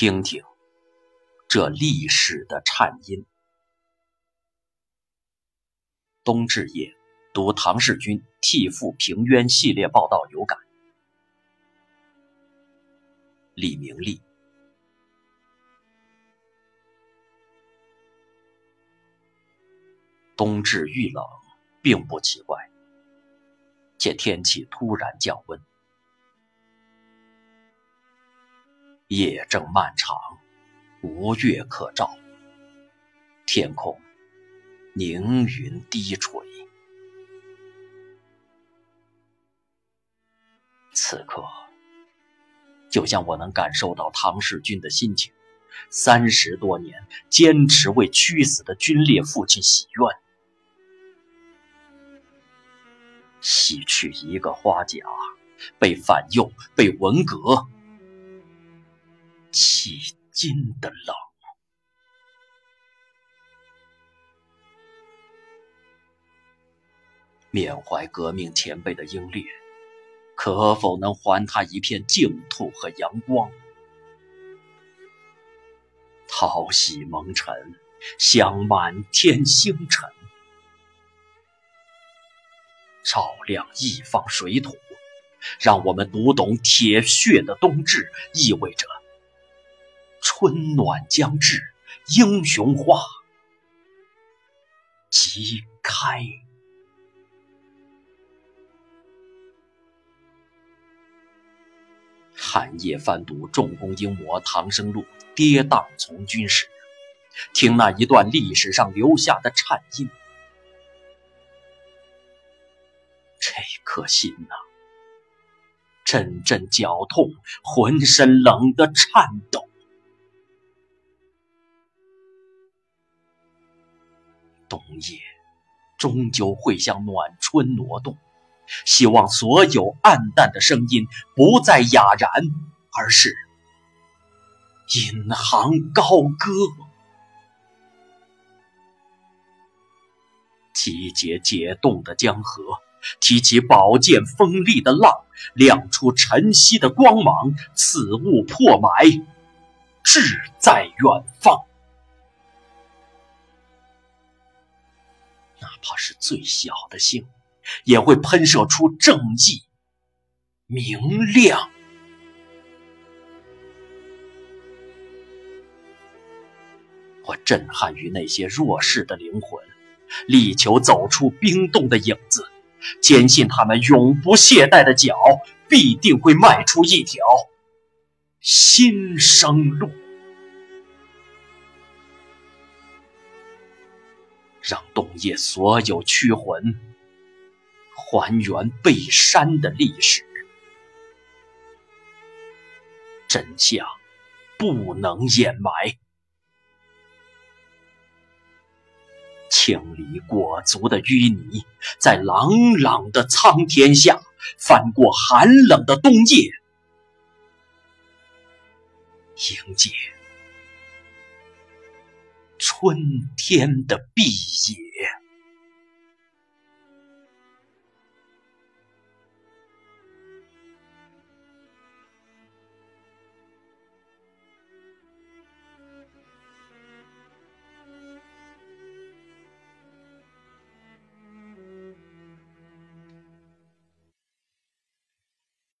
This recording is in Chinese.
听听这历史的颤音。冬至夜，读唐世军替父平冤系列报道有感。李明利。冬至遇冷，并不奇怪，且天气突然降温。夜正漫长，无月可照，天空凝云低垂。此刻，就像我能感受到唐世军的心情：三十多年坚持为屈死的军烈父亲洗冤，洗去一个花甲，被反右，被文革。迄今的冷，缅怀革命前辈的英烈，可否能还他一片净土和阳光？淘洗蒙尘，镶满天星辰，照亮一方水土，让我们读懂铁血的冬至意味着。春暖将至，英雄花即开。寒夜翻读《重工英模唐生录》，跌宕从军时，听那一段历史上留下的颤音，这颗心呐，阵阵绞痛，浑身冷得颤抖。冬夜终究会向暖春挪动，希望所有暗淡的声音不再哑然，而是引吭高歌。集结解冻的江河，提起宝剑锋利的浪，亮出晨曦的光芒。此物破埋，志在远方。哪怕是最小的星，也会喷射出正义、明亮。我震撼于那些弱势的灵魂，力求走出冰冻的影子，坚信他们永不懈怠的脚必定会迈出一条新生路。让冬夜所有驱魂还原被删的历史，真相不能掩埋。清理裹足的淤泥，在朗朗的苍天下，翻过寒冷的冬夜，迎接。春天的毕业。